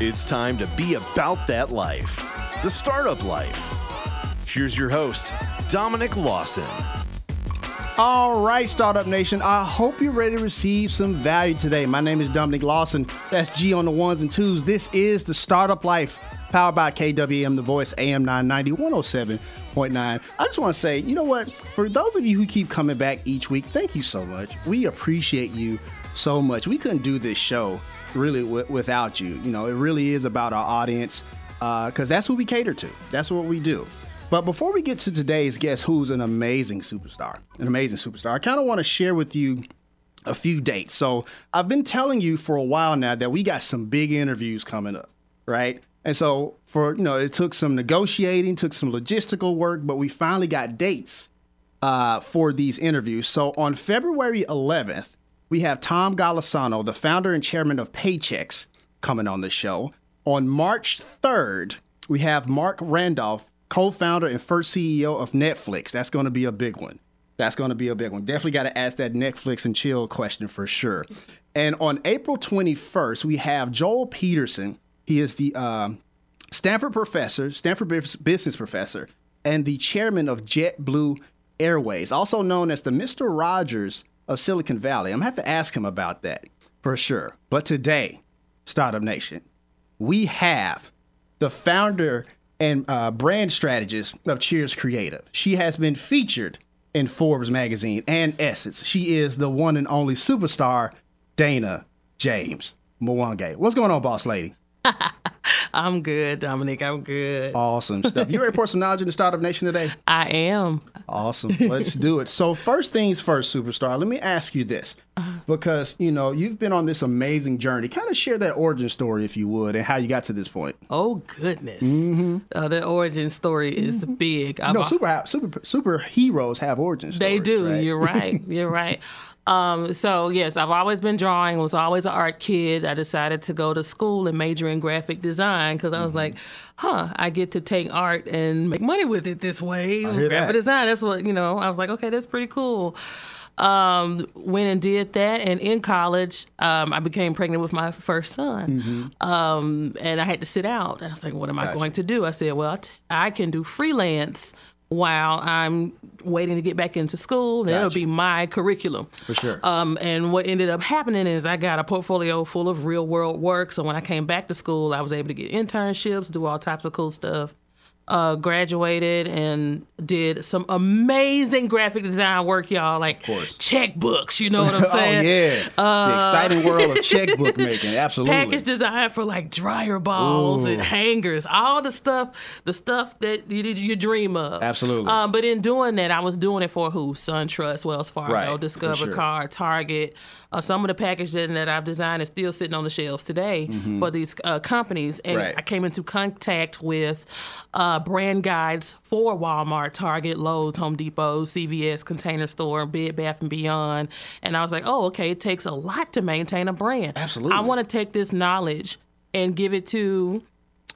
It's time to be about that life, the startup life. Here's your host, Dominic Lawson. All right, Startup Nation, I hope you're ready to receive some value today. My name is Dominic Lawson. That's G on the ones and twos. This is the Startup Life, powered by KWAM, The Voice, AM 990, 107.9. I just want to say, you know what? For those of you who keep coming back each week, thank you so much. We appreciate you so much. We couldn't do this show really w- without you. You know, it really is about our audience because uh, that's who we cater to. That's what we do. But before we get to today's guest, who's an amazing superstar, an amazing superstar, I kind of want to share with you a few dates. So I've been telling you for a while now that we got some big interviews coming up, right? And so for you know, it took some negotiating, took some logistical work, but we finally got dates uh, for these interviews. So on February 11th, we have Tom Golisano, the founder and chairman of Paychex, coming on the show. On March 3rd, we have Marc Randolph, co-founder and first CEO of Netflix. That's going to be a big one. That's going to be a big one. Definitely got to ask that Netflix and chill question for sure. And on April 21st, we have Joel Peterson. He is the uh, Stanford professor, Stanford business professor, and the chairman of JetBlue Airways, also known as the Mr. Rogers of Silicon Valley. I'm going to have to ask him about that for sure. But today, Startup Nation, we have the founder and uh, brand strategist of Cheers Creative. She has been featured in Forbes magazine and Essence. She is the one and only superstar, Dana James Mwangi. What's going on, boss lady? I'm good, Dominic. I'm good. Awesome stuff. You ready for some knowledge in the startup nation today? I am. Awesome. Let's do it. So, first things first, superstar. Let me ask you this, because you know you've been on this amazing journey. Kind of share that origin story, if you would, and how you got to this point. Oh goodness, mm-hmm. uh, the origin story is mm-hmm. big. No, super super superheroes have origin stories. They do. Right? You're right. You're right. Um, so yes, I've always been drawing. Was always an art kid. I decided to go to school and major in graphic design because I was mm-hmm. like, huh, I get to take art and make money with it this way. graphic that. design. That's what you know. I was like, okay, that's pretty cool. Um, went and did that, and in college, um, I became pregnant with my first son, mm-hmm. um, and I had to sit out. And I was like, "What am gotcha. I going to do?" I said, "Well, I can do freelance while I'm waiting to get back into school. And gotcha. it'll be my curriculum. For sure. Um, and what ended up happening is I got a portfolio full of real world work. So when I came back to school, I was able to get internships, do all types of cool stuff uh, graduated and did some amazing graphic design work, y'all. Like checkbooks, you know what I'm saying? oh yeah, uh, the exciting world of checkbook making. Absolutely. Package design for like dryer balls Ooh. and hangers, all the stuff, the stuff that you, you dream of. Absolutely. Um, but in doing that, I was doing it for who? SunTrust, Wells Fargo, right, Discover sure. Card, Target. Uh, some of the packaging that I've designed is still sitting on the shelves today mm-hmm. for these uh, companies. And right. I came into contact with uh, brand guides for Walmart, Target, Lowe's, Home Depot, CVS, Container Store, Bed Bath and Beyond. And I was like, oh, okay, it takes a lot to maintain a brand. Absolutely. I want to take this knowledge and give it to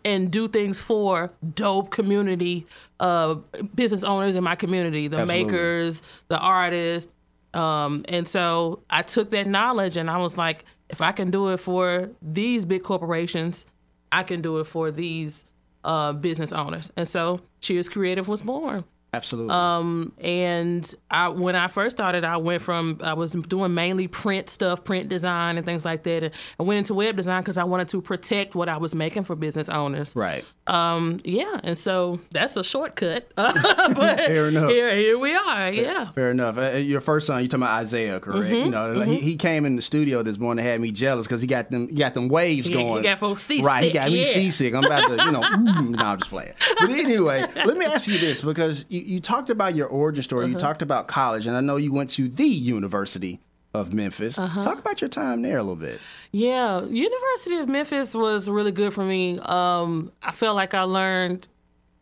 and do things for dope community uh, business owners in my community, the Absolutely. makers, the artists, um, and so I took that knowledge and I was like, if I can do it for these big corporations, I can do it for these uh, business owners. And so Cheers Creative was born. Absolutely. Um, and I, when I first started, I went from I was doing mainly print stuff, print design and things like that. And I went into web design because I wanted to protect what I was making for business owners. Right. Um, yeah, and so that's a shortcut. but fair enough. Here, here we are. Fair, yeah. Fair enough. Uh, your first son, you talking about Isaiah, correct? Mm-hmm, you know, mm-hmm. he, he came in the studio this morning, had me jealous because he got them, he got them waves He, going. he got folks seasick. Right, he got me seasick. I'm about to, you know, mm, no, I'm just playing. But anyway, let me ask you this because you, you talked about your origin story, Uh-huh. you talked about college, and I know you went to the University of Memphis. Uh-huh. Talk about your time there a little bit. Yeah, University of Memphis was really good for me. Um, I felt like I learned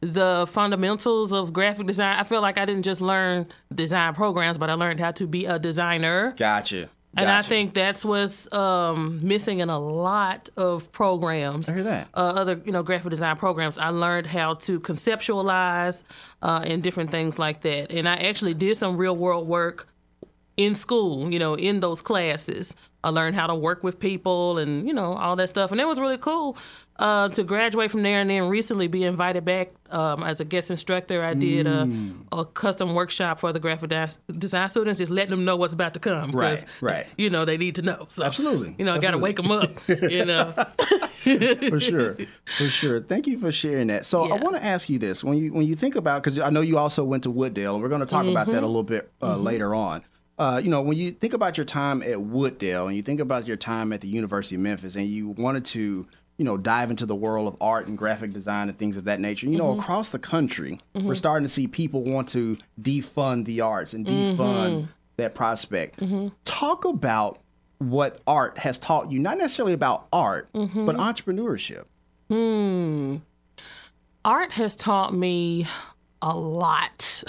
the fundamentals of graphic design. I feel like I didn't just learn design programs, but I learned how to be a designer. Gotcha. And I think that's what's um, missing in a lot of programs. I hear that. Uh, other, you know, graphic design programs. I learned how to conceptualize uh, and different things like that. And I actually did some real world work in school, you know, in those classes. I learned how to work with people and, you know, all that stuff. And it was really cool uh, to graduate from there and then recently be invited back um, as a guest instructor. I did Mm. a, a custom workshop for the graphic design students, just letting them know what's about to come. Right, right. You know, they need to know. So, Absolutely, You know, I got to wake them up, you know. for sure, for sure. Thank you for sharing that. So I want to ask you this: when you when you think about, because I know you also went to Wooddale, and we're going to talk about Mm-hmm. that a little bit uh, later on. Uh, you know, when you think about your time at Wooddale, and you think about your time at the University of Memphis, and you wanted to, you know, dive into the world of art and graphic design and things of that nature. You know, Mm-hmm. across the country, we're starting to see people want to defund the arts and Mm-hmm. defund that prospect. Talk about what art has taught you, not necessarily about art, Mm-hmm. but entrepreneurship. art has taught me a lot.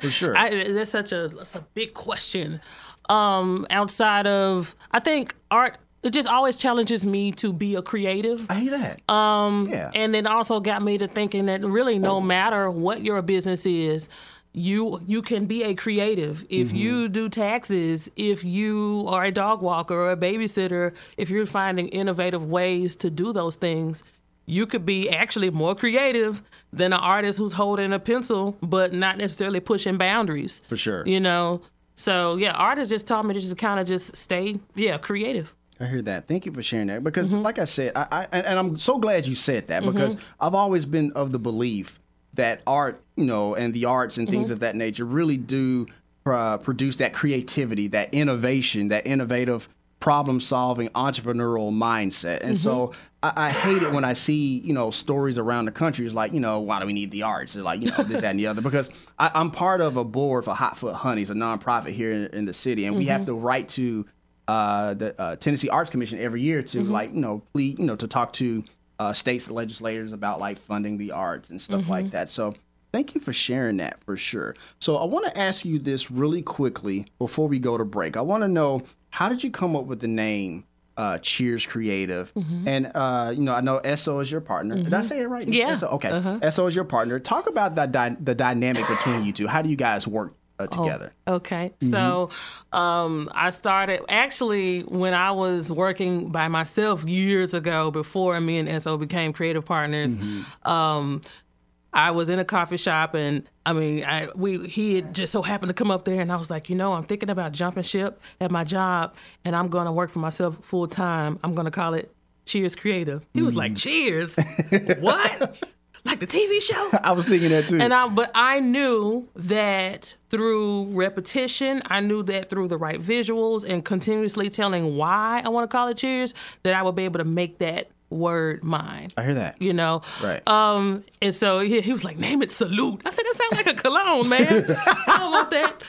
For sure. I, that's such a that's a big question. Um, outside of, I think art it just always challenges me to be a creative. I hear that. Um, yeah. and it also got me to thinking that really no matter what your business is you you can be a creative if you do taxes if you are a dog walker or a babysitter if you're finding innovative ways to do those things you could be actually more creative than an artist who's holding a pencil but not necessarily pushing boundaries For sure. you know so yeah art has just taught me to just kind of just stay yeah creative I hear that. Thank you for sharing that. Because, Mm-hmm. like I said, I, I and I'm so glad you said that because I've always been of the belief that art, you know, and the arts and Mm-hmm. things of that nature really do uh, produce that creativity, that innovation, that innovative problem solving entrepreneurial mindset. And so Mm-hmm. I, I hate it when I see, you know, stories around the country. It's like, you know, why do we need the arts? It's like, you know, this, that, and the other. Because I, I'm part of a board for Hot Foot Honeys, a nonprofit here in, in the city. And we have to write to uh, the uh, Tennessee Arts Commission every year to like you know plead you know to talk to uh, states legislators about like funding the arts and stuff like that. So thank you for sharing that for sure. So I want to ask you this really quickly before we go to break. I want to know how did you come up with the name? Uh, Cheers Creative, and uh, you know I know So is your partner. Did I say it right? Yeah. SO? Okay. So is your partner. Talk about that dy- the dynamic between you two. How do you guys work uh, together? Okay. So um, I started actually when I was working by myself years ago before me and SO became creative partners. Um, I was in a coffee shop and I mean, I we he had just so happened to come up there and I was like, you know, I'm thinking about jumping ship at my job and I'm going to work for myself full time. I'm going to call it Cheers Creative. He was like, mm. Cheers, what? Like the TV show? I was thinking that too. And I, but I knew that through repetition, I knew that through the right visuals and continuously telling why I want to call it Cheers, that I would be able to make that word mine. I hear that. You know, Right. Um, and so he, he was like, "Name it Salute." I said, "That sounds like a cologne, man. I don't want that."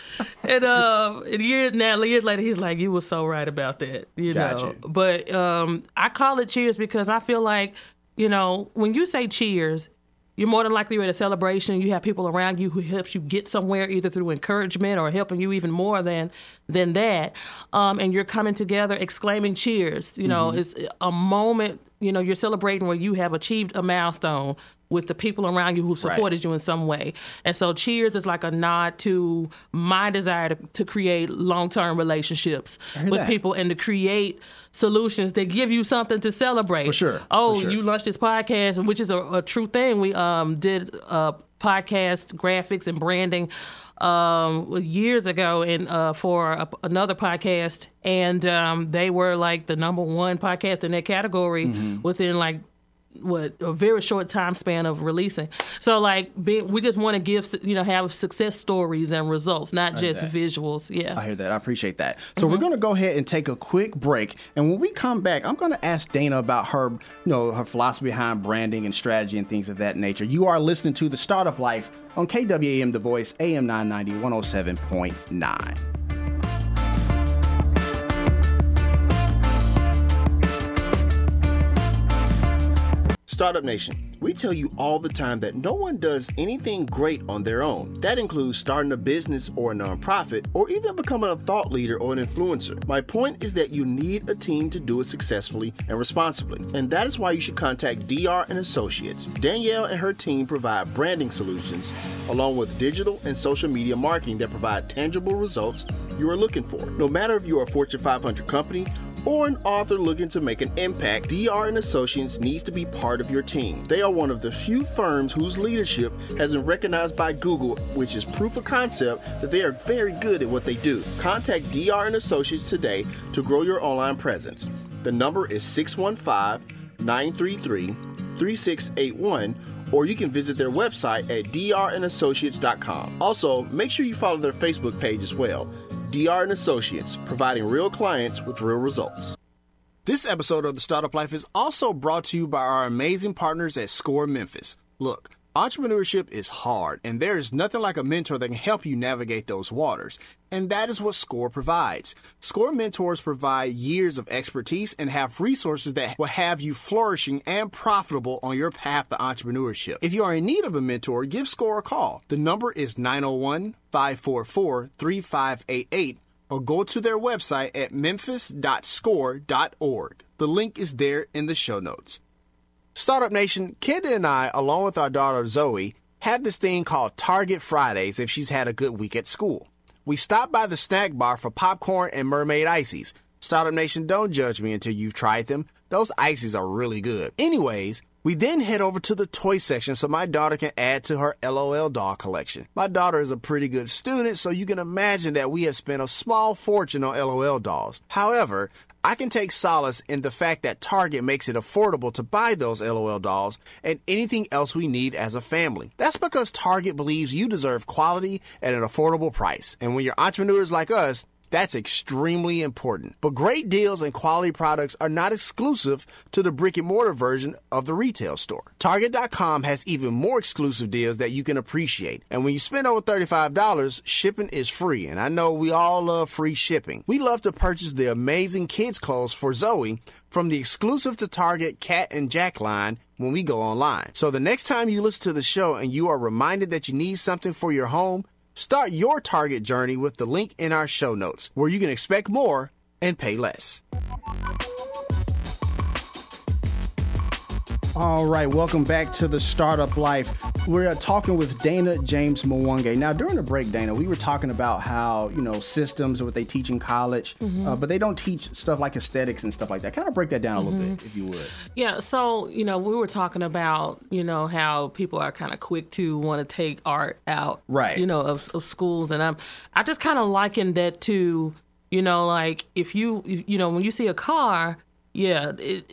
And uh, and years now, years later, he's like, "You were so right about that." You Gotcha. know, but um, I call it Cheers because I feel like, you know, when you say Cheers, you're more than likely at a celebration. You have people around you who helps you get somewhere, either through encouragement or helping you even more than than that. Um, and you're coming together, exclaiming cheers. You know, it's a moment. You know, you're celebrating where you have achieved a milestone with the people around you who supported you in some way. And so, cheers is like a nod to my desire to, to create long term relationships with that. people and to create solutions that give you something to celebrate. For sure, Oh, for sure. you launched this podcast, which is a, a true thing. We um, did uh, podcast graphics and branding um, years ago, and uh, for a, another podcast, and um, they were like the number one podcast in their category Mm-hmm. within like what a very short time span of releasing. So like, be, we just want to give you know have success stories and results, not just that. visuals. Yeah. I hear that. I appreciate that. So Mm-hmm. we're going to go ahead and take a quick break, and when we come back, I'm going to ask Dana about her, you know, her philosophy behind branding and strategy and things of that nature. You are listening to the Startup Life on KWAM The Voice, AM 990, 107.9. Startup Nation, we tell you all the time that no one does anything great on their own. That includes starting a business or a nonprofit, or even becoming a thought leader or an influencer. My point is that you need a team to do it successfully and responsibly, and that is why you should contact DR and Associates. Danielle and her team provide branding solutions along with digital and social media marketing that provide tangible results you are looking for. No matter if you are a Fortune 500 company or an author looking to make an impact, DR and Associates needs to be part of your team. They are one of the few firms whose leadership has been recognized by Google, which is proof of concept that they are very good at what they do. Contact DR and Associates today to grow your online presence. The number is 615 933 3681 or you can visit their website at drandassociates.com. Also, make sure you follow their Facebook page as well. DR and Associates, providing real clients with real results. This episode of The Startup Life is also brought to you by our amazing partners at Score Memphis. Look, Entrepreneurship is hard, and there is nothing like a mentor that can help you navigate those waters. And that is what SCORE provides. SCORE mentors provide years of expertise and have resources that will have you flourishing and profitable on your path to entrepreneurship. If you are in need of a mentor, give SCORE a call. The number is 901 544 3588 or go to their website at memphis.score.org. The link is there in the show notes. Startup Nation, Kenda and I, along with our daughter Zoe, have this thing called Target Fridays if she's had a good week at school. We stop by the snack bar for popcorn and mermaid ices. Startup Nation, don't judge me until you've tried them. Those ices are really good. Anyways, we then head over to the toy section so my daughter can add to her LOL doll collection. My daughter is a pretty good student, so you can imagine that we have spent a small fortune on LOL dolls. However, I can take solace in the fact that Target makes it affordable to buy those LOL dolls and anything else we need as a family. That's because Target believes you deserve quality at an affordable price. And when you're entrepreneurs like us, that's extremely important. But great deals and quality products are not exclusive to the brick and mortar version of the retail store. Target.com has even more exclusive deals that you can appreciate. And when you spend over $35, shipping is free. And I know we all love free shipping. We love to purchase the amazing kids' clothes for Zoe from the exclusive to Target Cat and Jack line when we go online. So the next time you listen to the show and you are reminded that you need something for your home, Start your Target journey with the link in our show notes, where you can expect more and pay less. All right, welcome back to the Startup Life. We're talking with Dana James Mwangi. Now, during the break, Dana, we were talking about how you know systems and what they teach in college, mm-hmm. uh, but they don't teach stuff like aesthetics and stuff like that. Kind of break that down a little mm-hmm. bit, if you would. Yeah. So you know, we were talking about you know how people are kind of quick to want to take art out, right? You know, of, of schools, and I'm I just kind of liken that to you know like if you you know when you see a car, yeah. It,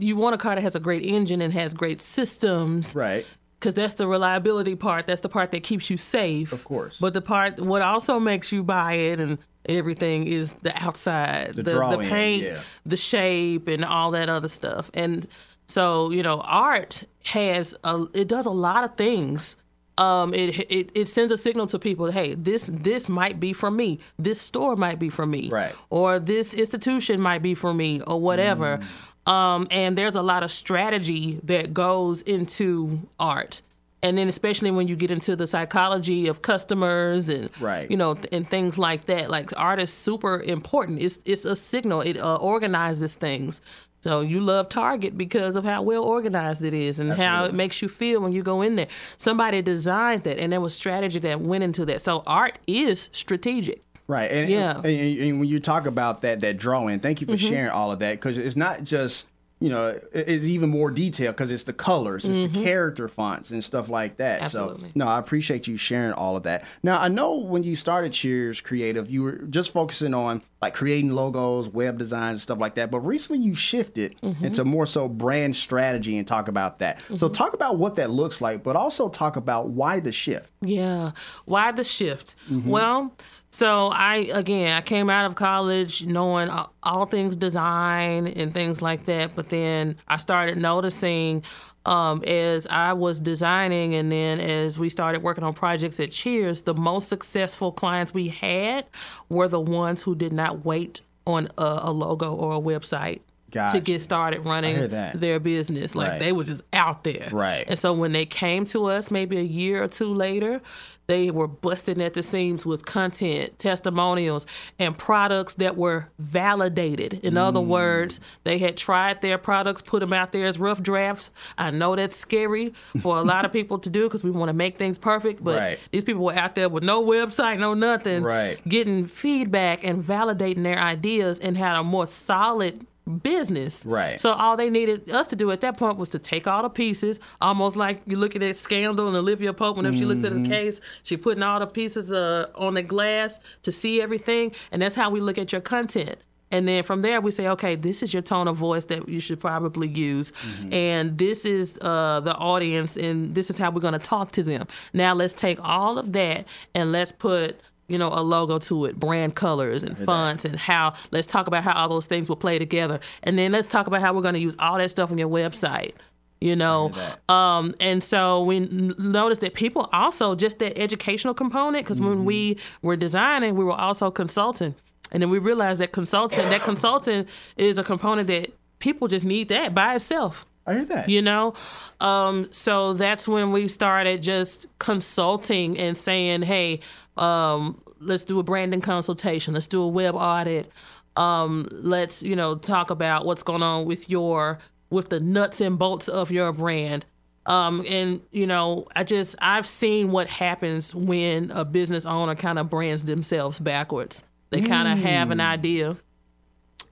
you want a car that has a great engine and has great systems. Right. Because that's the reliability part. That's the part that keeps you safe. Of course. But the part, what also makes you buy it and everything is the outside, the, the, the paint, yeah. the shape, and all that other stuff. And so, you know, art has, a, it does a lot of things. Um, it, it it sends a signal to people, hey, this this might be for me. This store might be for me, right? Or this institution might be for me, or whatever. Mm. Um, and there's a lot of strategy that goes into art. And then especially when you get into the psychology of customers and right. you know and things like that, like art is super important. It's it's a signal. It uh, organizes things. So you love Target because of how well organized it is and Absolutely. how it makes you feel when you go in there. Somebody designed that, and there was strategy that went into that. So art is strategic. Right. And, yeah. And, and, when you talk about that that drawing, thank you for mm-hmm. sharing all of that because it's not just you know it's even more detailed because it's the colors, it's mm-hmm. the character fonts and stuff like that. Absolutely. So no, I appreciate you sharing all of that. Now I know when you started Cheers Creative, you were just focusing on like creating logos, web designs, and stuff like that. But recently you shifted mm-hmm. into more so brand strategy and talk about that. So talk about what that looks like, but also talk about why the shift. Yeah, why the shift? Well so I again, I came out of college knowing all things design and things like that, but then I started noticing um, as I was designing and then as we started working on projects at Cheers, the most successful clients we had were the ones who did not wait on a, a logo or a website. To get started running their business. Like Right. they were just out there. Right. And so when they came to us maybe a year or two later, they were busting at the seams with content, testimonials, and products that were validated. In Mm. other words, they had tried their products, put them out there as rough drafts. I know that's scary for a lot of people to do because we want to make things perfect, but Right. these people were out there with no website, no nothing, Right. getting feedback and validating their ideas and had a more solid business. Right. So all they needed us to do at that point was to take all the pieces, almost like you look at that scandal and Olivia Pope, whenever she looks at Mm-hmm. the case, she putting all the pieces uh, on the glass to see everything. And that's how we look at your content. And then from there, we say, okay, this is your tone of voice that you should probably use. Mm-hmm. And this is uh, the audience, and this is how we're going to talk to them. Now, let's take all of that and let's put you know, a logo to it, brand colors and fonts, and how. Let's talk about how all those things will play together, and then let's talk about how we're going to use all that stuff on your website. You know, um, and so we n- noticed that people also just that educational component because when we were designing, we were also consulting, and then we realized that consulting, that consulting is a component that people just need that by itself I hear that. you know? Um, so that's when we started just consulting and saying hey um, let's do a branding consultation. Let's do a web audit. Um, let's you know talk about what's going on with your with the nuts and bolts of your brand. Um, and you know i just i've seen what happens when a business owner kind of brands themselves backwards. They kind of have an idea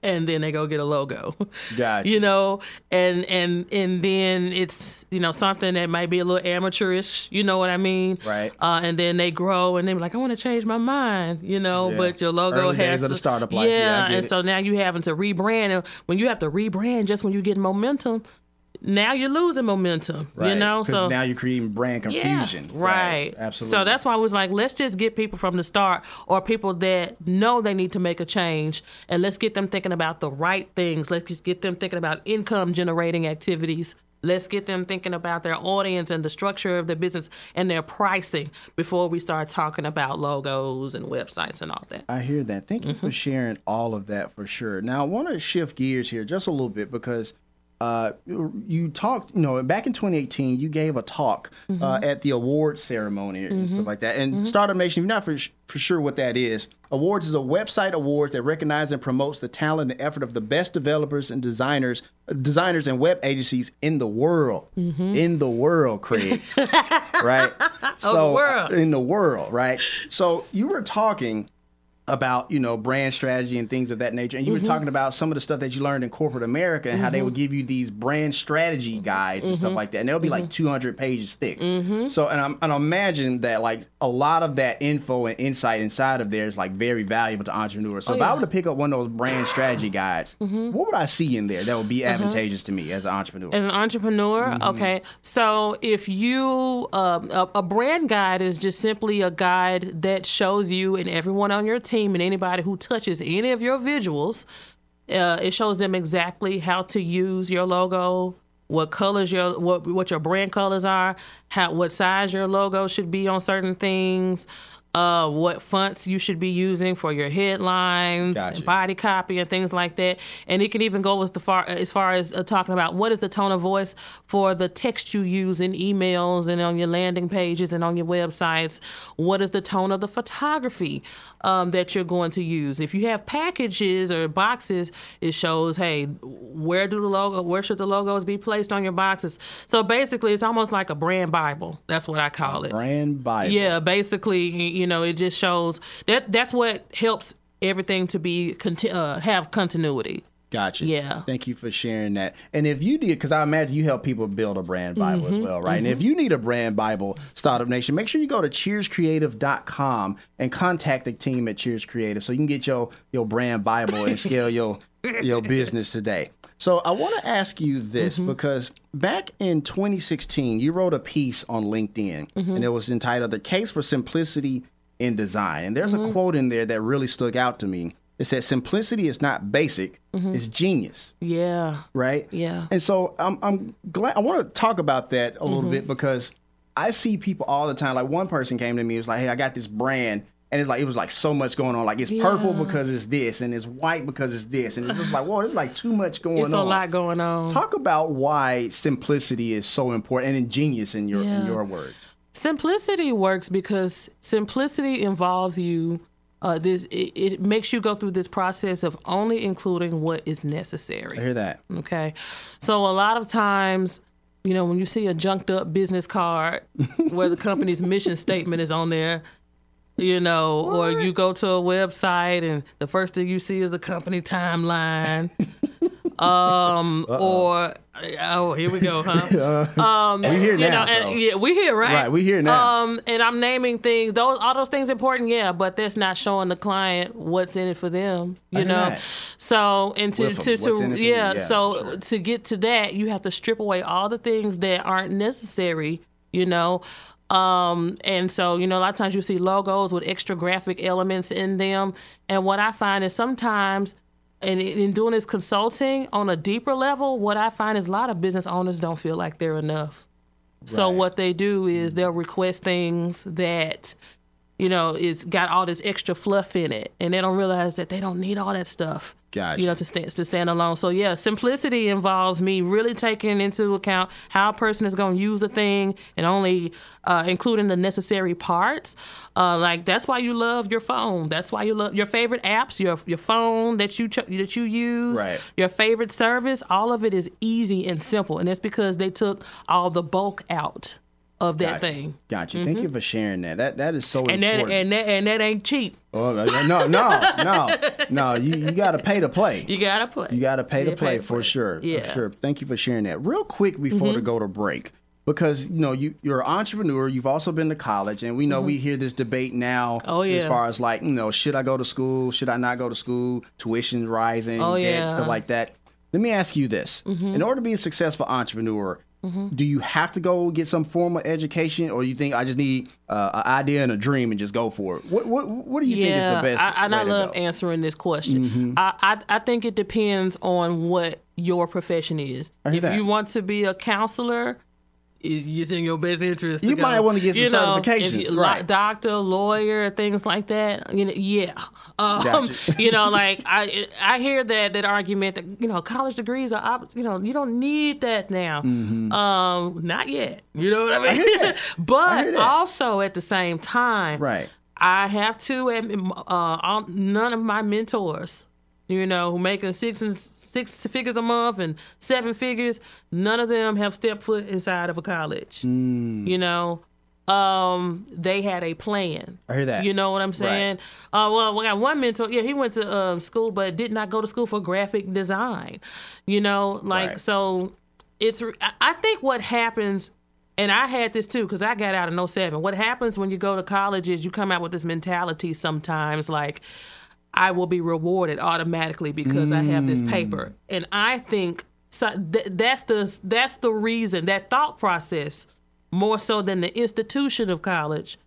and then they go get a logo Gotcha. you know and and and then it's you know something that might be a little amateurish you know what i mean Right. uh, and then they grow and they're like i want to change my mind you know Yeah. but your logo Early has of the to- startup life. Yeah, get and it. so now you having to rebrand and when you have to rebrand just when you get momentum now you're losing momentum Right. you know, so now you're creating brand confusion. yeah, right. Absolutely. So that's why I was like, let's just get people from the start or people that know they need to make a change and let's get them thinking about the right things. Let's just get them thinking about income generating activities. Let's get them thinking about their audience and the structure of their business and their pricing before we start talking about logos and websites and all that. I hear that. Thank you Mm-hmm. for sharing all of that for sure. Now I want to shift gears here just a little bit because uh, you talked, you know, back in 2018, you gave a talk Mm-hmm. uh, at the Awwwards ceremony and stuff like that. And Startup Nation, if you're not for, for sure what that is, Awwwards is a website awards that recognizes and promotes the talent and effort of the best developers and designers, designers and web agencies in the world. Mm-hmm. In the world, Craig. right? So, the world. in the world, right? So you were talking about you know brand strategy and things of that nature and you Mm-hmm. were talking about some of the stuff that you learned in corporate america and how they would give you these brand strategy guides and Mm-hmm. stuff like that and they'll be like 200 pages thick so and i'm and I imagine that like a lot of that info and insight inside of there is like very valuable to entrepreneurs so if i Oh, yeah. Mm-hmm. were to pick up one of those brand strategy guides what would i see in there that would be advantageous to me as an entrepreneur As an entrepreneur, Mm-hmm. okay. So if you um, a, a brand guide is just simply a guide that shows you and everyone on your team and anybody who touches any of your visuals, uh, it shows them exactly how to use your logo, what colors your what what your brand colors are, how what size your logo should be on certain things. Uh, what fonts you should be using for your headlines, Gotcha. body copy, and things like that. And it can even go as the far as far as uh, talking about what is the tone of voice for the text you use in emails and on your landing pages and on your websites. What is the tone of the photography um, that you're going to use? If you have packages or boxes, it shows hey, where do the logo, where should the logos be placed on your boxes? So basically, it's almost like a brand bible. That's what I call it. brand bible Yeah, basically, you know, it just shows that that's what helps everything to be conti- uh, have continuity. Gotcha. Yeah. Thank you for sharing that. And if you did, because I imagine you help people build a brand Bible Mm-hmm, as well, right? And if you need a brand Bible, Startup Nation, make sure you go to cheerscreative.com and contact the team at Cheers Creative so you can get your your brand Bible and scale your your business today. So I want to ask you this Mm-hmm. because back in 2016, you wrote a piece on LinkedIn Mm-hmm. and it was entitled "The Case for Simplicity in Design." And there's Mm-hmm. a quote in there that really stuck out to me. It said, "Simplicity is not basic; it's genius." Yeah. right? Yeah. And so I'm I'm glad I want to talk about that a little Mm-hmm. bit because I see people all the time. Like one person came to me and was like, "Hey, I got this brand and it's like it was like so much going on. Like it's purple because it's this, and it's white because it's this, and it's just like whoa, there's like too much going It's on. a lot going on. Talk about why simplicity is so important and ingenious in your in your words. Simplicity works because simplicity involves you. Uh, this it, it makes you go through this process of only including what is necessary. I hear that. Okay. So a lot of times, you know, when you see a junked up business card where the company's mission statement is on there, you know, or you go to a website and the first thing you see is the company timeline. um or oh here we go huh um We here you now. know so. yeah we here right Right, we here now. um and i'm naming things those all those things important yeah but that's not showing the client what's in it for them you know so and to to, to in it for me, yeah, yeah, so sure. to get to that you have to strip away all the things that aren't necessary you know um and so you know a lot of times you see logos with extra graphic elements in them. And what i find is sometimes and in in doing this consulting on a deeper level what i find is a lot of business owners don't feel like they're enough. So what they do is they'll request things that you know is got all this extra fluff in it. And they don't realize that they don't need all that stuff Gotcha. you know to stand to stand alone. So yeah simplicity involves me really taking into account how a person is going to use a thing and only uh, including the necessary parts. Uh, like that's why you love your phone. That's why you love your favorite apps your your phone that you ch- that you use Right. your favorite service all of it is easy and simple. And that's because they took all the bulk out of that Gotcha. thing Gotcha. Thank you for sharing that. That that is so and that important. and that and that ain't cheap oh, no, no, no, no. You you got to pay to play. you gotta play You got to pay to Yeah, play to for sure. yeah Mm-hmm. For sure. Thank you for sharing that. Real quick before to go to break, because you know you you're an entrepreneur. You've also been to college, and we know we hear this debate now. Mm-hmm. Oh, As far as like you know, should I go to school? Should I not go to school? Tuition rising, Oh, yeah. Mm-hmm. stuff like that. Let me ask you this: In order to be a successful entrepreneur. Do you have to go get some formal education, or you think I just need uh, an idea and a dream and just go for it? What what what do you think is the best? I, and I love? Mm-hmm. answering this question. I, I I think it depends on what your profession is. If that. you want to be a counselor, it's in your best interest. You to might go. wanna get some you know, certifications, you, right. like doctor, lawyer, things like that. You know, yeah. Um, Gotcha. you know, like I I hear that that argument that you know college degrees are op- you know you don't need that now. Um, not yet. You know what I mean? Mm-hmm. hear that. I hear but that. also at the same time, Right. I have to admit, uh, none of my mentors, you know, who making six and six figures a month and seven figures, none of them have stepped foot inside of a college. Hmm. You know, um, they had a plan. I hear that. You know what I'm saying? Uh, well, we got one mentor. Yeah, he went to uh, school, but did not go to school for graphic design. You know, like Right. so. It's. I- I think what happens, and I had this too because I got out in 07. What happens when you go to college is you come out with this mentality sometimes like. I will be rewarded automatically because I have this paper, mm. and I think so. Th- that's the that's the reason that thought process more so than the institution of college.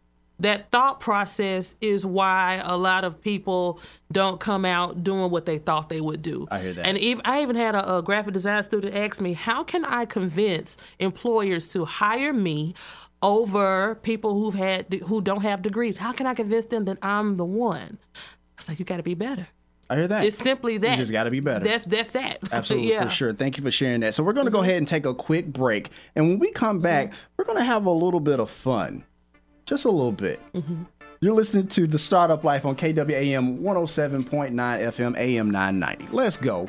That thought process is why a lot of people don't come out doing what they thought they would do. I hear that. And even, I even had a, a graphic design student ask me, "How can I convince employers to hire me over people who've had who don't have degrees? How can I convince them that I'm the one?" I was like, "You got to be better." I hear that. It's simply that. You just gotta be better. That's that's that. Absolutely, yeah. Mm-hmm. for sure. Thank you for sharing that. So we're going to go ahead and take a quick break, and when we come back, Mm-hmm. we're going to have a little bit of fun, just a little bit. Mm-hmm. You're listening to the Startup Life on KWAM 107.9 FM AM 990. Let's go.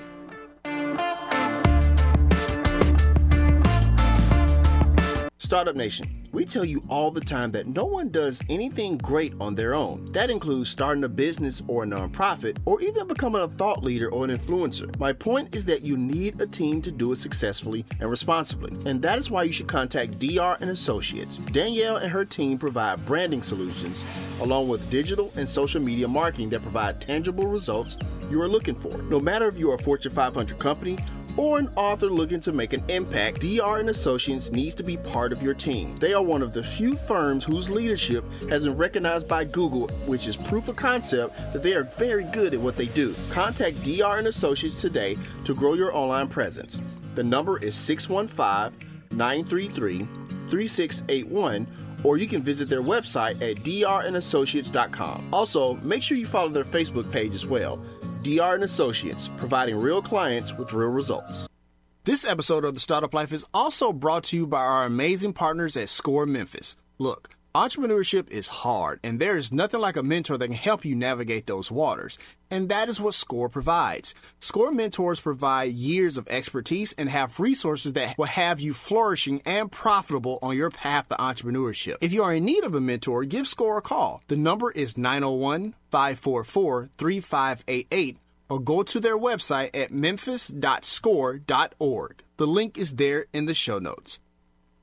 Startup Nation, we tell you all the time that no one does anything great on their own. That includes starting a business or a nonprofit, or even becoming a thought leader or an influencer. My point is that you need a team to do it successfully and responsibly, and that is why you should contact DR and Associates. Danielle and her team provide branding solutions, along with digital and social media marketing that provide tangible results you are looking for. No matter if you are a Fortune 500 company or an author looking to make an impact, DR and Associates needs to be part of your team. They are one of the few firms whose leadership has been recognized by Google, which is proof of concept that they are very good at what they do. Contact DR and Associates today to grow your online presence. The number is 615 933 3681 or you can visit their website at drandassociates.com. Also, make sure you follow their Facebook page as well. DR and Associates, providing real clients with real results. This episode of The Startup Life is also brought to you by our amazing partners at Score Memphis. Look, entrepreneurship is hard, and there is nothing like a mentor that can help you navigate those waters. And that is what Score provides. Score mentors provide years of expertise and have resources that will have you flourishing and profitable on your path to entrepreneurship. If you are in need of a mentor, give Score a call. The number is 901 544 3588 or go to their website at memphis.score.org. The link is there in the show notes.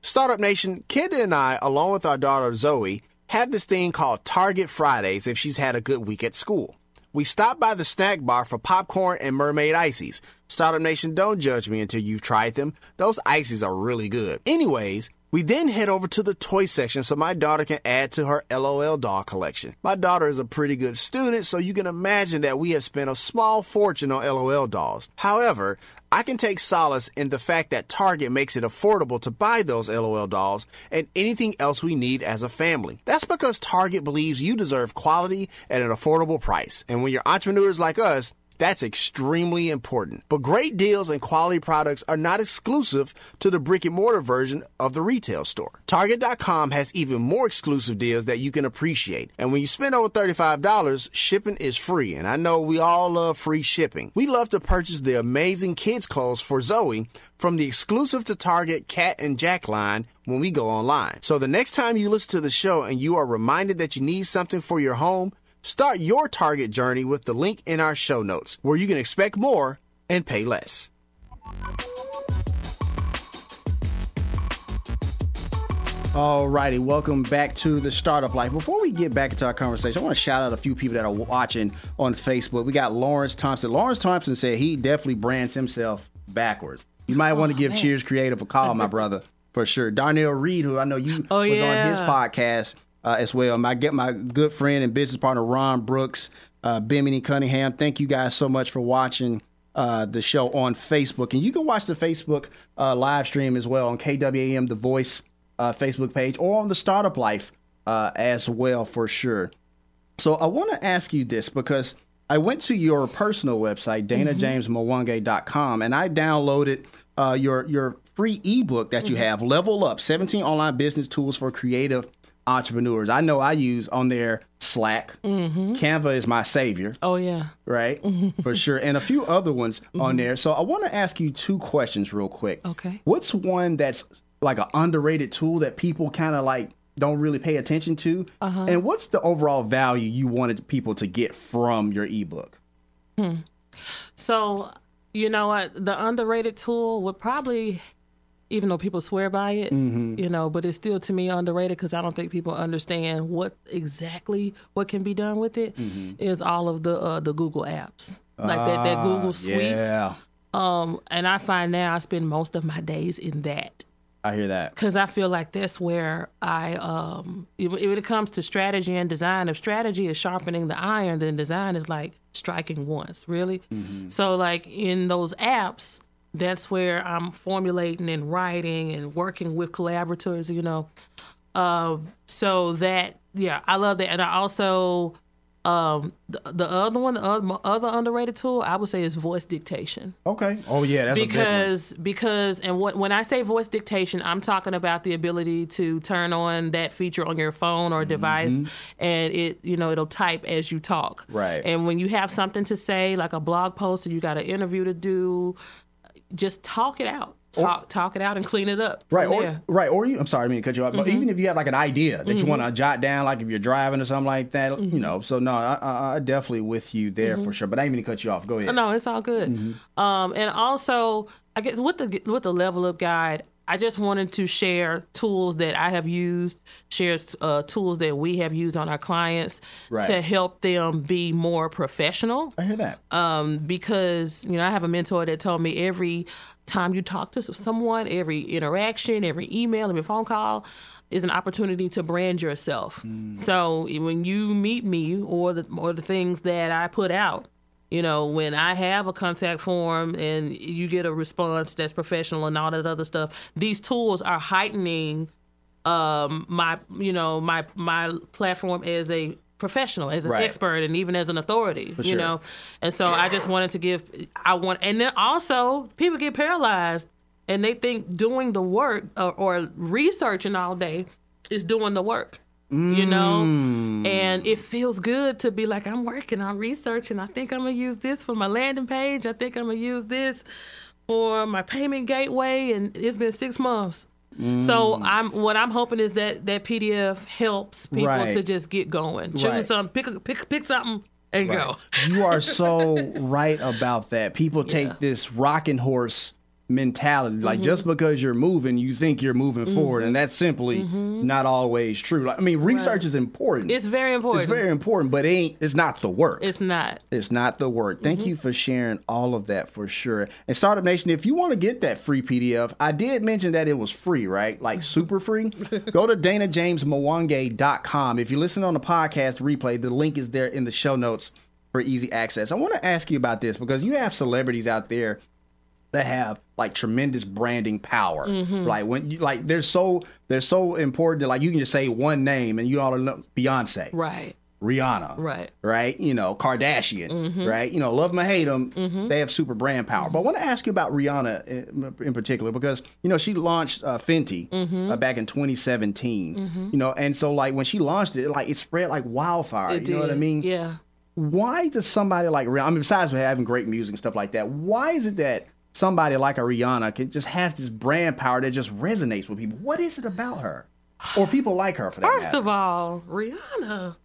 Startup Nation, Kenda and I, along with our daughter Zoe, have this thing called Target Fridays if she's had a good week at school. We stop by the snack bar for popcorn and mermaid ices. Startup Nation, don't judge me until you've tried them. Those ices are really good. Anyways, we then head over to the toy section so my daughter can add to her LOL doll collection. My daughter is a pretty good student, so you can imagine that we have spent a small fortune on LOL dolls. However, I can take solace in the fact that Target makes it affordable to buy those LOL dolls and anything else we need as a family. That's because Target believes you deserve quality at an affordable price. And when you're entrepreneurs like us, that's extremely important. But great deals and quality products are not exclusive to the brick and mortar version of the retail store. Target.com has even more exclusive deals that you can appreciate. And when you spend over $35, shipping is free. And I know we all love free shipping. We love to purchase the amazing kids' clothes for Zoe from the exclusive to Target Cat and Jack line when we go online. So the next time you listen to the show and you are reminded that you need something for your home, Start your Target journey with the link in our show notes, where you can expect more and pay less. Alrighty, welcome back to the Startup Life. Before we get back into our conversation, I want to shout out a few people that are watching on Facebook. We got Lawrence Thompson. Lawrence Thompson said he definitely brands himself backwards. You might want to oh, give man. Cheers Creative a call, my brother, for sure. Darnell Reed, who I know you Oh, was on his podcast uh, as well. My get my good friend and business partner Ron Brooks, uh, Bimini Cunningham. Thank you guys so much for watching uh, the show on Facebook, and you can watch the Facebook uh, live stream as well on KWAM The Voice uh, Facebook page or on the Startup Life uh, as well for sure. So I want to ask you this because I went to your personal website, danajamesmwangi.com, and I downloaded uh, your your free ebook that you have, Level Up: 17 Online Business Tools for Creative Entrepreneurs. I know I use on there Slack. Mm-hmm. Canva is my savior Oh yeah. right? For sure. And a few other ones on mm-hmm. there. So I want to ask you two questions real quick. Okay. What's one that's like an underrated tool that people kind of like don't really pay attention to? Uh-huh. And what's the overall value you wanted people to get from your ebook? Hmm. So, you know what? The underrated tool would probably, even though people swear by it, you know, but it's still to me underrated because I don't think people understand what exactly what can be done with it. Is all of the uh, the Google apps like that that Google Suite. Yeah. Um, and I find now I spend most of my days in that. I hear that. because I feel like that's where I, um, when it comes to strategy and design, if strategy is sharpening the iron, then design is like striking once, really. So, like in those apps, that's where I'm formulating and writing and working with collaborators, you know. Um, so that, yeah, I love that. And I also, um, the, the other one, the other, other underrated tool, I would say is voice dictation Okay. Oh yeah, that's a big one. because because and what when I say voice dictation, I'm talking about the ability to turn on that feature on your phone or device, and it you know it'll type as you talk. Right. And when you have something to say, like a blog post, or you got an interview to do, just talk it out. Talk talk it out and clean it up. Right, or there. right, or you. I'm sorry, I mean to cut you off. But mm-hmm. even if you have like an idea that you mm-hmm. want to jot down, like if you're driving or something like that, you mm-hmm. know. So no, I, I, I definitely with you there for sure. But I didn't mean to cut you off. Go ahead. No, it's all good. Um, and also, I guess with the with the level up guide, I just wanted to share tools that I have used, share uh, tools that we have used on our clients Right. to help them be more professional. I hear that. Um, because you know, I have a mentor that told me every time you talk to someone, every interaction, every email, every phone call is an opportunity to brand yourself. So when you meet me or the or the things that I put out, you know, when I have a contact form and you get a response that's professional and all that other stuff, these tools are heightening um, my you know my my platform as a professional, as an Right. expert, and even as an authority. sure. You know, and so I just wanted to give. I want, and then also people get paralyzed and they think doing the work or, or researching all day is doing the work. You know, Mm. and it feels good to be like, I'm working, I'm researching. I think I'm gonna use this for my landing page. I think I'm gonna use this for my payment gateway, and it's been six months. So Mm. I'm what I'm hoping is that that PDF helps people Right. to just get going. Choose Right. some, pick a, pick pick something and go. You are so right about that. People take Yeah. this rocking horse mentality. Like Mm-hmm. just because you're moving, you think you're moving forward, and that's simply not always true. Like, I mean, research is important. Mm-hmm. It's very important. It's very important, but it ain't. It's not the work. It's not. It's not the work. Mm-hmm. Thank you for sharing all of that for sure. And Startup Nation, if you want to get that free PDF, I did mention that it was free, right? Like super free. Go to danajamesmwangi.com. If you listen on the podcast replay, the link is there in the show notes for easy access. I want to ask you about this because you have celebrities out there that have like tremendous branding power. Mm-hmm. Like when you like they're so they're so important that like you can just say one name and you all know Beyonce. Right. Rihanna, Right. right? You know, Kardashian, Mm-hmm. right? You know, love them or hate them, they have super brand power. But I want to ask you about Rihanna in, in particular because you know she launched uh, Fenty Mm-hmm. uh, back in 2017. You know, and so like when she launched it, like it spread like wildfire. It you know what I mean? Yeah. Why does somebody like Rihanna? I mean, besides having great music and stuff like that, why is it that somebody like a Rihanna can just have this brand power that just resonates with people? What is it about her, or people like her for that First matter? of all, Rihanna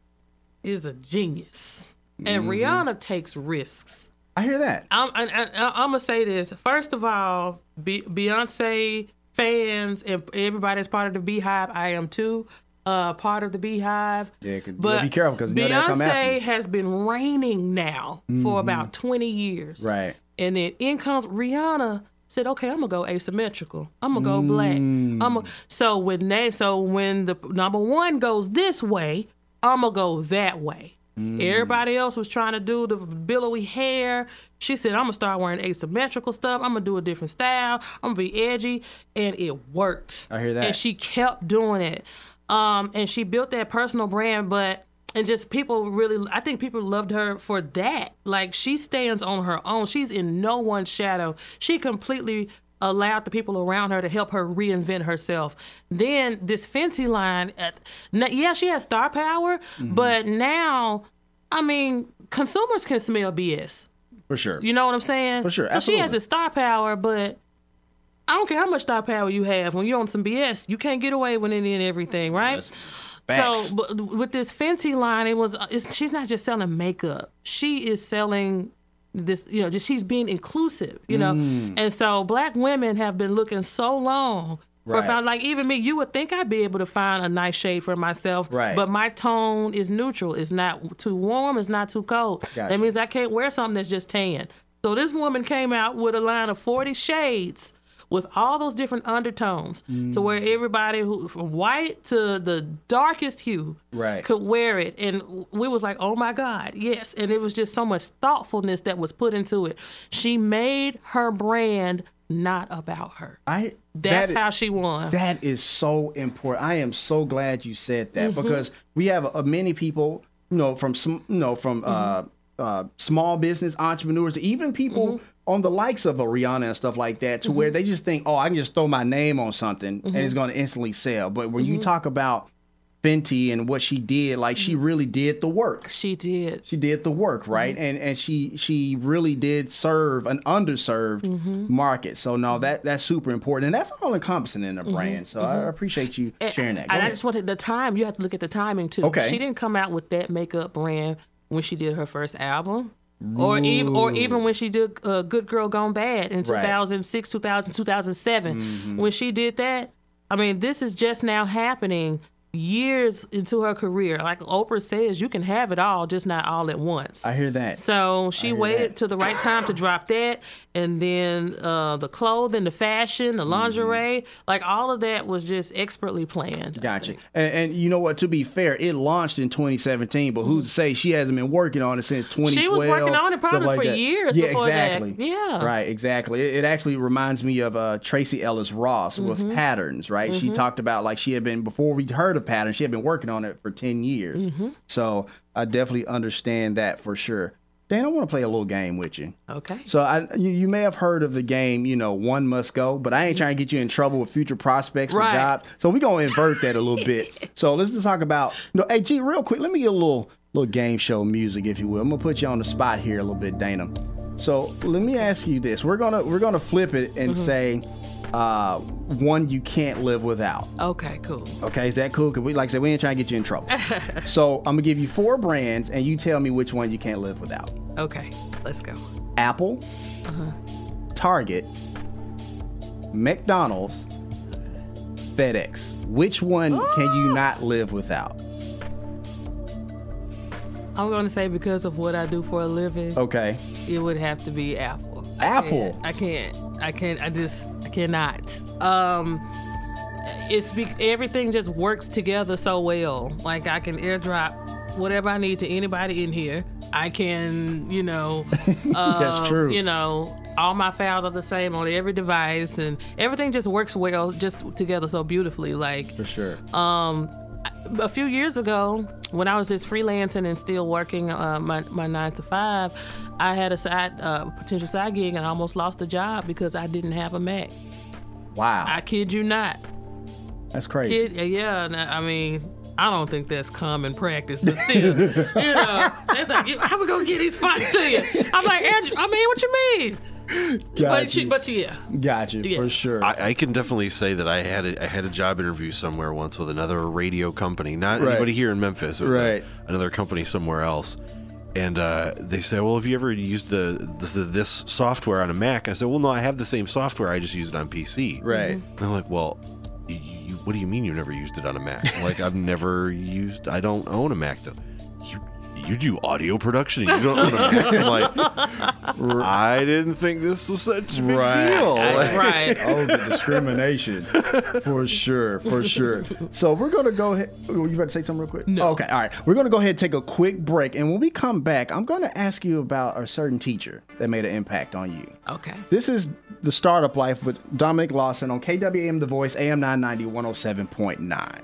is a genius, Mm-hmm. and Rihanna takes risks. I hear that. I'm, I, I, I'm gonna say this. First of all, Be- Beyonce fans and everybody that's part of the BeyHive, I am too. Uh, part of the BeyHive. Yeah, gotta be careful because know come after Beyonce has been reigning now for about 20 years. Right. And then in comes Rihanna said, "Okay, I'm gonna go asymmetrical. I'm gonna go black. I'm Mm. gonna, so when they so when the number one goes this way, I'm gonna go that way." Mm. Everybody else was trying to do the billowy hair. She said, "I'm gonna start wearing asymmetrical stuff. I'm gonna do a different style. I'm gonna be edgy," and it worked. I hear that. And she kept doing it, um, and she built that personal brand, but and just people really i think people loved her for that. Like she stands on her own. She's in no one's shadow. She completely allowed the people around her to help her reinvent herself. Then this fenty line at, n- yeah she has star power mm-hmm. but now i mean consumers can smell bs For sure. you know what i'm saying? For sure, so she has a star power but I don't care how much star power you have. When you're on some BS, you can't get away with any and everything, right? Facts. So, but with this Fenty line, it was it's, she's not just selling makeup; she is selling this. You know, just she's being inclusive. You know, Mm. and so black women have been looking so long. For Right. found, like even me, you would think I'd be able to find a nice shade for myself, Right. but my tone is neutral. It's not too warm. It's not too cold. Gotcha. That means I can't wear something that's just tan. So this woman came out with a line of 40 shades with all those different undertones to where Mm. everybody who from white to the darkest hue Right. could wear it and we was like oh my god yes and it was just so much thoughtfulness that was put into it she made her brand not about her I that's that- how she won That is so important. I am so glad you said that Mm-hmm. because we have uh, many people, you know, from some, you know, from uh, uh, small business entrepreneurs even people Mm-hmm. On the likes of a Rihanna and stuff like that, to where mm-hmm. they just think, oh, I can just throw my name on something and Mm-hmm. it's going to instantly sell. But when you mm-hmm. talk about Fenty and what she did, like she mm-hmm. really did the work. she did She did the work, right? And and she she really did serve an underserved market. So no, that that's super important, and that's all encompassing in a brand. So I appreciate you sharing that. Go And I just wanted the time. You have to look at the timing too. Okay. She didn't come out with that makeup brand when she did her first album. Or even, or even when she did uh, "Good Girl Gone Bad" in Right. 2006, 2000, 2007. Mm-hmm. When she did that, I mean, this is just now happening. Years into her career. Like Oprah says, you can have it all, just not all at once. I hear that. So she waited that. to the right time to drop that, and then uh, the clothing, the fashion, the lingerie, like all of that was just expertly planned. Gotcha. And, and you know what? To be fair, it launched in 2017, but who's to say she hasn't been working on it since 2012? She was working on it probably like for that. years Yeah, before that. exactly. Yeah. Right, exactly. It, it actually reminds me of uh, Tracee Ellis Ross with Mm-hmm. patterns, right? She talked about like she had been, before we heard of patterns, she had been working on it for 10 years. Mm-hmm. So I definitely understand that for sure. Dan, I want to play a little game with you. Okay. So I, you, you may have heard of the game, you know, one must go, but I ain't trying to get you in trouble with future prospects for Right. jobs. So we're gonna invert that a little bit. So let's just talk about no. Hey, G, real quick, let me get a little little game show music, if you will. I'm gonna put you on the spot here a little bit, Dana. So let me ask you this: we're gonna we're gonna flip it and Mm-hmm. say uh, one you can't live without. Okay, cool. Okay, is that cool? Cause we like I said, we ain't trying to get you in trouble. so I'm gonna give you four brands, and you tell me which one you can't live without. Okay, let's go. Apple, uh-huh. Target, McDonald's, FedEx. Which one can you not live without? I'm going to say because of what I do for a living, Okay. it would have to be Apple. I Apple? can't- I can't. I can't. I just. Cannot. Um, it's be, everything just works together so well. Like I can airdrop whatever I need to anybody in here. I can, you know, uh, That's true. You know, all my files are the same on every device, and everything just works well, just together so beautifully. Like For sure. um, a few years ago, when I was just freelancing and still working uh, my, my nine to five, I had a side uh, potential side gig and I almost lost the job because I didn't have a Mac. Wow. I kid you not. That's crazy. Kid, yeah, I mean, I don't think that's common practice, but still, you know, it's like, how we gonna get these funds to you? I'm like, Andrew, I mean, what you mean? But, Gotcha. you, but yeah, Gotcha. Yeah. For sure. I, I can definitely say that I had a, I had a job interview somewhere once with another radio company, not Right. anybody here in Memphis. It was a- Right. another company somewhere else. And uh, they said, "Well, have you ever used the, the this software on a Mac?" I said, "Well, no, I have the same software. I just use it on PC." right. And they're like, "Well, you, you, what do you mean you never used it on a Mac?" Like, I've never used. I don't own a Mac though. You you do audio production and you don't own a Mac. I'm like, I didn't think this was such a big Right. deal. I- right. Oh, the discrimination. for sure, for sure. So we're gonna go ahead. oh, You about to say something real quick? No. Oh, okay, all right. We're gonna go ahead and take a quick break, and when we come back, I'm gonna ask you about a certain teacher that made an impact on you. okay. This is the startup life with Dominic Lawson on KWAM The Voice, AM 990, 107.9.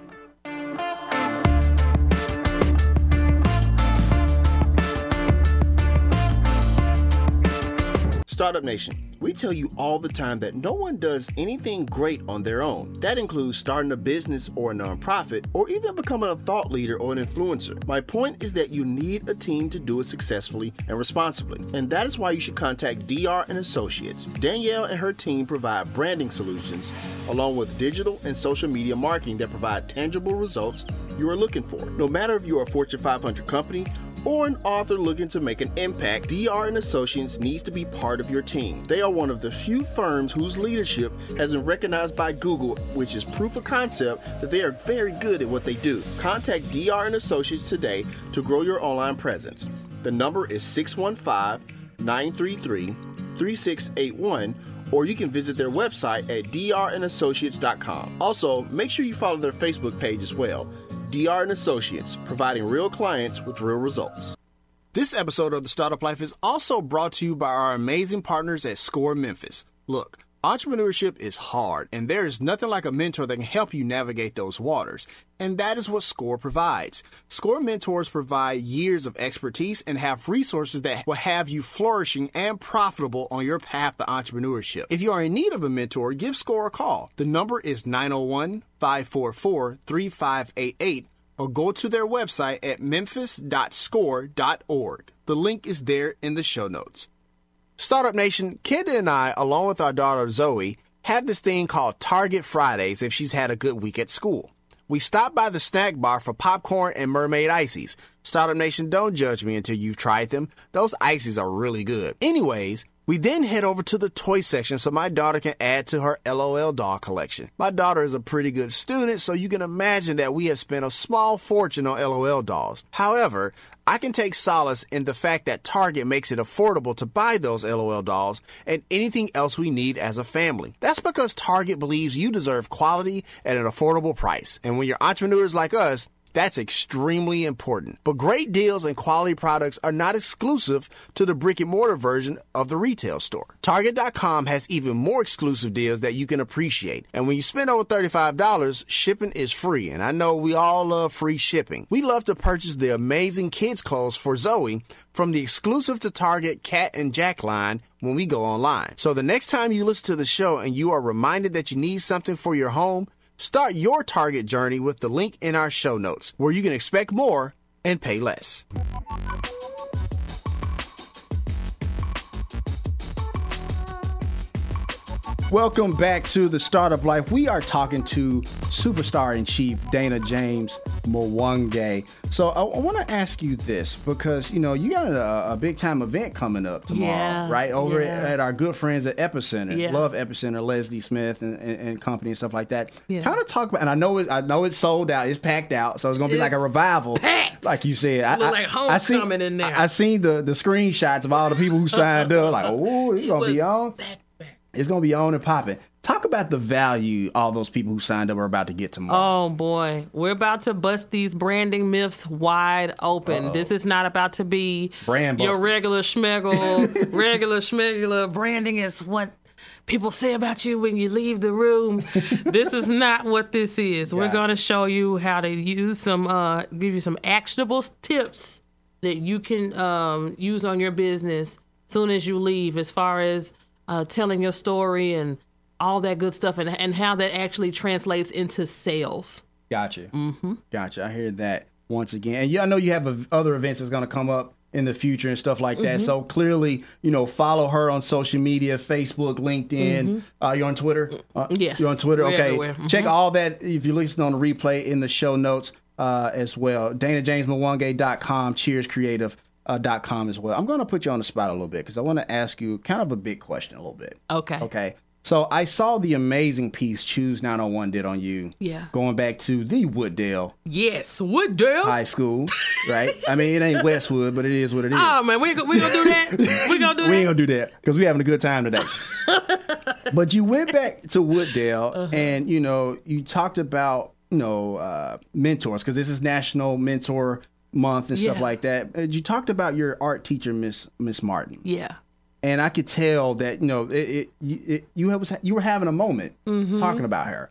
Startup Nation, we tell you all the time that no one does anything great on their own. That includes starting a business or a nonprofit, or even becoming a thought leader or an influencer. My point is that you need a team to do it successfully and responsibly, and that is why you should contact DR and Associates. Danielle and her team provide branding solutions along with digital and social media marketing that provide tangible results you are looking for. No matter if you are a Fortune 500 company or an author looking to make an impact, DR and Associates needs to be part of your team. They are one of the few firms whose leadership has been recognized by Google, which is proof of concept that they are very good at what they do. Contact DR and Associates today to grow your online presence. The number is 615-933-3681 or you can visit their website at drandassociates.com. Also, make sure you follow their Facebook page as well. DR and Associates, providing real clients with real results. This episode of The Startup Life is also brought to you by our amazing partners at Score Memphis. Look, entrepreneurship is hard, and there is nothing like a mentor that can help you navigate those waters. And that is what Score provides. Score mentors provide years of expertise and have resources that will have you flourishing and profitable on your path to entrepreneurship. If you are in need of a mentor, give Score a call. The number is 901 544 3588 or go to their website at memphis.score.org. The link is there in the show notes. Startup Nation, Kenda and I, along with our daughter Zoe, have this thing called Target Fridays if she's had a good week at school. We stop by the snack bar for popcorn and mermaid ices. Startup Nation, don't judge me until you've tried them. Those ices are really good. Anyways, We then head over to the toy section so my daughter can add to her LOL doll collection. My daughter is a pretty good student, so you can imagine that we have spent a small fortune on LOL dolls. However, I can take solace in the fact that Target makes it affordable to buy those LOL dolls and anything else we need as a family. That's because Target believes you deserve quality at an affordable price. And when you're entrepreneurs like us, that's extremely important. But great deals and quality products are not exclusive to the brick and mortar version of the retail store. Target.com has even more exclusive deals that you can appreciate. And when you spend over $35, shipping is free. And I know we all love free shipping. We love to purchase the amazing kids' clothes for Zoe from the exclusive to Target Cat and Jack line when we go online. So the next time you listen to the show and you are reminded that you need something for your home, Start your Target journey with the link in our show notes, where you can expect more and pay less. Welcome back to the Startup Life. We are talking to superstar in chief Dana James Mwangi. So I, I want to ask you this because you know you got a, a big time event coming up tomorrow, Yeah, right? Over yeah. at, at our good friends at Epicenter, Yeah. Love Epicenter, Leslie Smith and, and, and company and stuff like that. Yeah. Kind of talk about, and I know it, I know it's sold out, it's packed out, so it's gonna be like a revival, packed. like you said. I, like I seen- in there. I, I seen the the screenshots of all the people who signed up, like, oh, it's gonna be on. back. It's gonna be on and popping. Talk about the value all those people who signed up are about to get tomorrow. Oh boy, we're about to bust these branding myths wide open. This is not about to be Brand your busters. regular schmeggle, regular schmegula. Branding is what people say about you when you leave the room. this is not what this is. We're going to show you how to use some, uh, give you some actionable tips that you can um, use on your business as soon as you leave, as far as uh, telling your story and all that good stuff, and and how that actually translates into sales. Gotcha. Mm-hmm. Gotcha. I hear that once again. And yeah, I know you have a, other events that's going to come up in the future and stuff like Mm-hmm. that. So clearly, you know, follow her on social media, Facebook, LinkedIn. Uh, you're on Twitter? Uh, Mm-hmm. Yes. You're on Twitter? We're okay. Check all that if you're listening on the replay in the show notes uh, as well. DanaJamesMwangi.com, cheerscreative. Uh, dot com as well. I'm going to put you on the spot a little bit because I want to ask you kind of a big question a little bit. Okay. Okay. So I saw the amazing piece Choose 901 did on you. Yeah. Going back to the Wooddale Yes. Wooddale. High School, right? I mean, it ain't Westwood, but it is what it is. Oh man, we we gonna do that. We gonna do we ain't gonna do that because we having a good time today. but you went back to Wooddale, Uh-huh. and you know you talked about you know uh, mentors because this is National Mentor Month and stuff Yeah. like that. Uh, You talked about your art teacher, Miss Miss Martin. Yeah. and I could tell that you know it, it, it you was you were having a moment Mm-hmm. talking about her.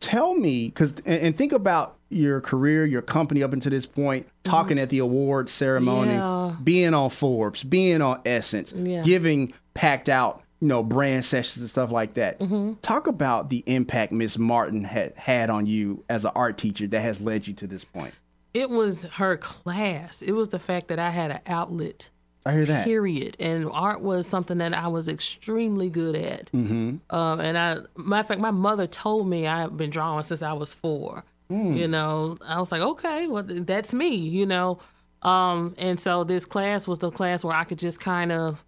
Tell me, because and, and think about your career, your company up until this point, talking at the award ceremony, Mm-hmm. Yeah. being on Forbes, being on Essence, Yeah. giving packed out you know brand sessions and stuff like that. Mm-hmm. Talk about the impact Miss Martin had had on you as an art teacher that has led you to this point. It was her class. It was the fact that I had an outlet. I hear that. Period. And art was something that I was extremely good at. Mm-hmm. Um, and I, matter of fact, my mother told me I've been drawing since I was four. Mm. You know, I was like, okay, well, that's me. You know, um, and so this class was the class where I could just kind of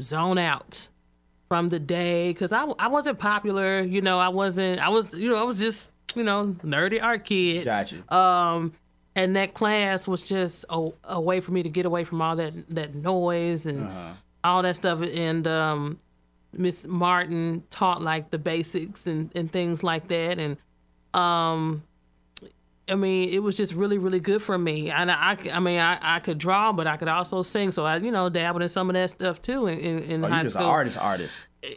zone out from the day because I, I wasn't popular. You know, I wasn't. I was. You know, I was just you know nerdy art kid. Gotcha. Um, and that class was just a, a way for me to get away from all that that noise and all that stuff. And um, Miss Martin taught like the basics and, and things like that. And um, I mean, it was just really, really good for me. And I, I mean, I, I could draw, but I could also sing. So I, you know, dabbled in some of that stuff too in, in, in Oh, high school. an artist, artist.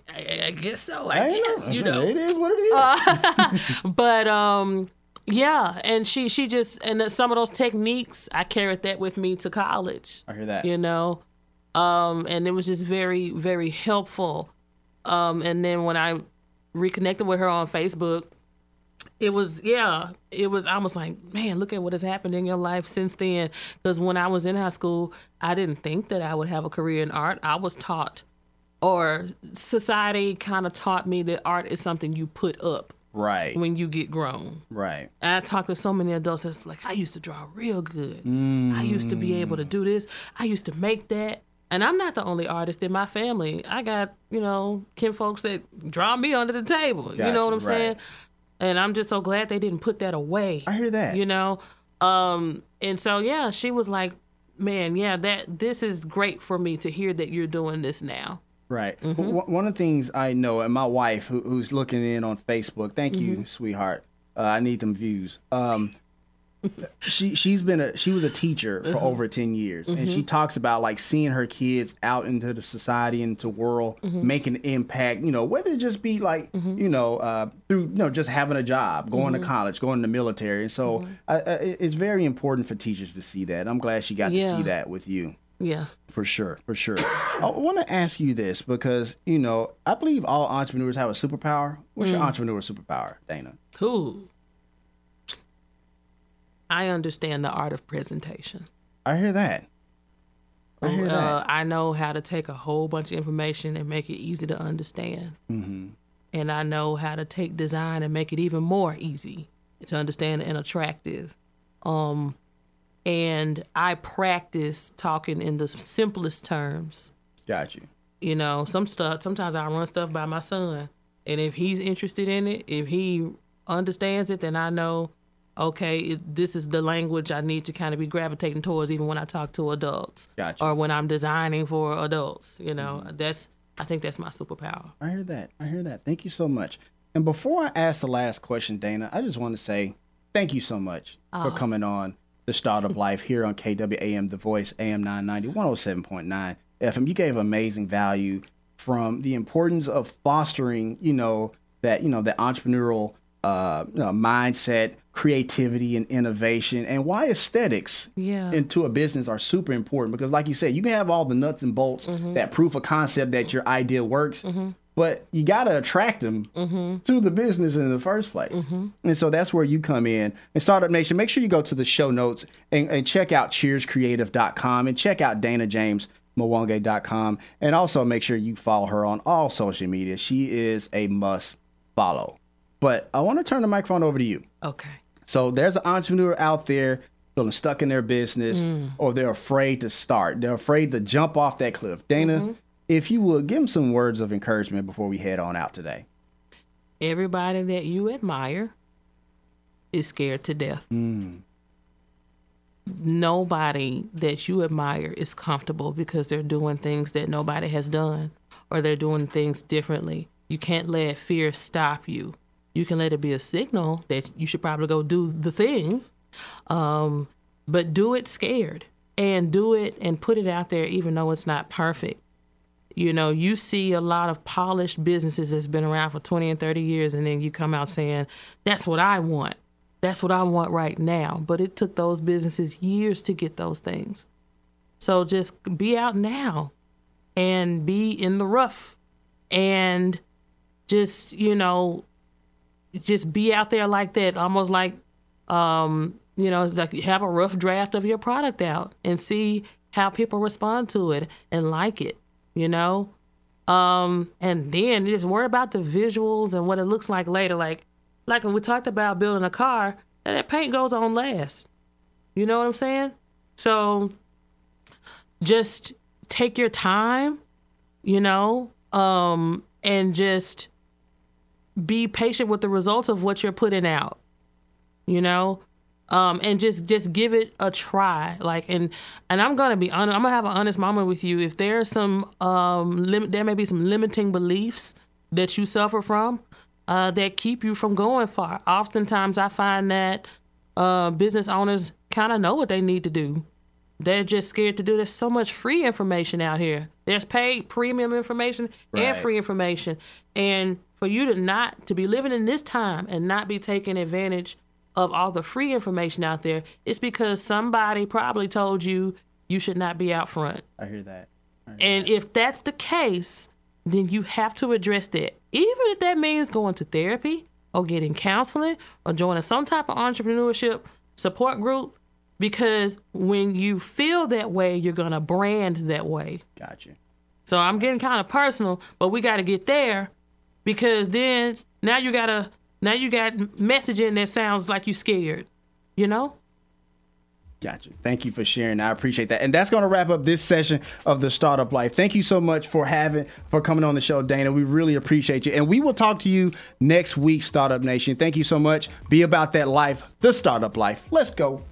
I, I guess so. I, I guess, know. you know. Uh, it is what it is. But um yeah, and she she just and some of those techniques I carried that with me to college. I hear that. You know. Um and it was just very very helpful. Um and then when I reconnected with her on Facebook, it was yeah, it was I was like, man, look at what has happened in your life since then because when I was in high school, I didn't think that I would have a career in art. I was taught or society kind of taught me that art is something you put up Right. when you get grown. Right. I talk to so many adults that's like, I used to draw real good. I used to be able to do this. I used to make that. And I'm not the only artist in my family. I got, you know, kin folks that draw me under the table. you know what I'm right. saying? And I'm just so glad they didn't put that away. I hear that. You know? Um, and so yeah, she was like, Man, yeah, that this is great for me to hear that you're doing this now. Right. Mm-hmm. W- One of the things I know, and my wife, who, who's looking in on Facebook, thank Mm-hmm. you, sweetheart. Uh, I need them views. Um, she she's been a she was a teacher for Uh-huh. over ten years, and Mm-hmm. she talks about like seeing her kids out into the society, into world, Mm-hmm. making an impact. You know, whether it just be like you know uh, through you know just having a job, going Mm-hmm. to college, going to the military, and so I, I, it's very important for teachers to see that. I'm glad she got to see that with you. Yeah. For sure, for sure. I want to ask you this because you know I believe all entrepreneurs have a superpower. What's your entrepreneur superpower, Dana? Who? I understand the art of presentation. I hear that. I hear Uh, that. I know how to take a whole bunch of information and make it easy to understand. Mm-hmm. And I know how to take design and make it even more easy to understand and attractive. Um, and I practice talking in the simplest terms. Got you. You know, some stuff. Sometimes I run stuff by my son, and if he's interested in it, if he understands it, then I know, okay, it, this is the language I need to kind of be gravitating towards, even when I talk to adults Gotcha. or when I'm designing for adults. You know, mm-hmm. that's I think that's my superpower. I hear that. I hear that. Thank you so much. And before I ask the last question, Dana, I just want to say thank you so much for ah. coming on the Startup Life here on KWAM, The Voice, AM 990, 107.9 FM. You gave amazing value from the importance of fostering, you know, that, you know, the entrepreneurial uh, uh, mindset, creativity, and innovation, and why aesthetics Yeah. into a business are super important because, like you said, you can have all the nuts and bolts, that proof of concept that your idea works, but you got to attract them mm-hmm. to the business in the first place. Mm-hmm. And so that's where you come in. And Startup Nation, make sure you go to the show notes and, and check out cheerscreative.com and check out Dana James. Mwangi.com and also make sure you follow her on all social media. She is a must follow. But I want to turn the microphone over to you. Okay. So there's an entrepreneur out there feeling stuck in their business mm. or they're afraid to start. They're afraid to jump off that cliff. Dana, mm-hmm. If you would give them some words of encouragement before we head on out today. Everybody that you admire is scared to death. Nobody that you admire is comfortable because they're doing things that nobody has done or they're doing things differently. You can't let fear stop you. You can let it be a signal that you should probably go do the thing, um, but do it scared and do it and put it out there even though it's not perfect. You know, you see a lot of polished businesses that's been around for 20 and 30 years, and then you come out saying, That's what I want. That's what I want right now. But it took those businesses years to get those things. So just be out now and be in the rough and just, you know, just be out there like that, almost like, um, you know, like have a rough draft of your product out and see how people respond to it and like it, you know? Um, and then just worry about the visuals and what it looks like later. Like, like when we talked about building a car, that paint goes on last. You know what I'm saying? So just take your time, you know, um, and just be patient with the results of what you're putting out. You know, um, and just just give it a try. Like, and and I'm gonna be honest. I'm gonna have an honest moment with you. If there's some um, lim- there may be some limiting beliefs that you suffer from uh, that keep you from going far. Oftentimes, I find that uh, business owners kind of know what they need to do. They're just scared to do. There's so much free information out here. There's paid premium information Right. and free information. And for you to not to be living in this time and not be taking advantage of all the free information out there, it's because somebody probably told you you should not be out front. I hear that. And if that's the case, then you have to address that. Even if that means going to therapy or getting counseling or joining some type of entrepreneurship support group, because when you feel that way, you're going to brand that way. Gotcha. So I'm getting kind of personal, but we got to get there because then now you got to now you got messaging that sounds like you're scared, you know? Gotcha. Thank you for sharing. I appreciate that. And that's going to wrap up this session of the Startup Life. Thank you so much for having for coming on the show, Dana. We really appreciate you. And we will talk to you next week, Startup Nation. Thank you so much. Be about that life, the startup life. Let's go.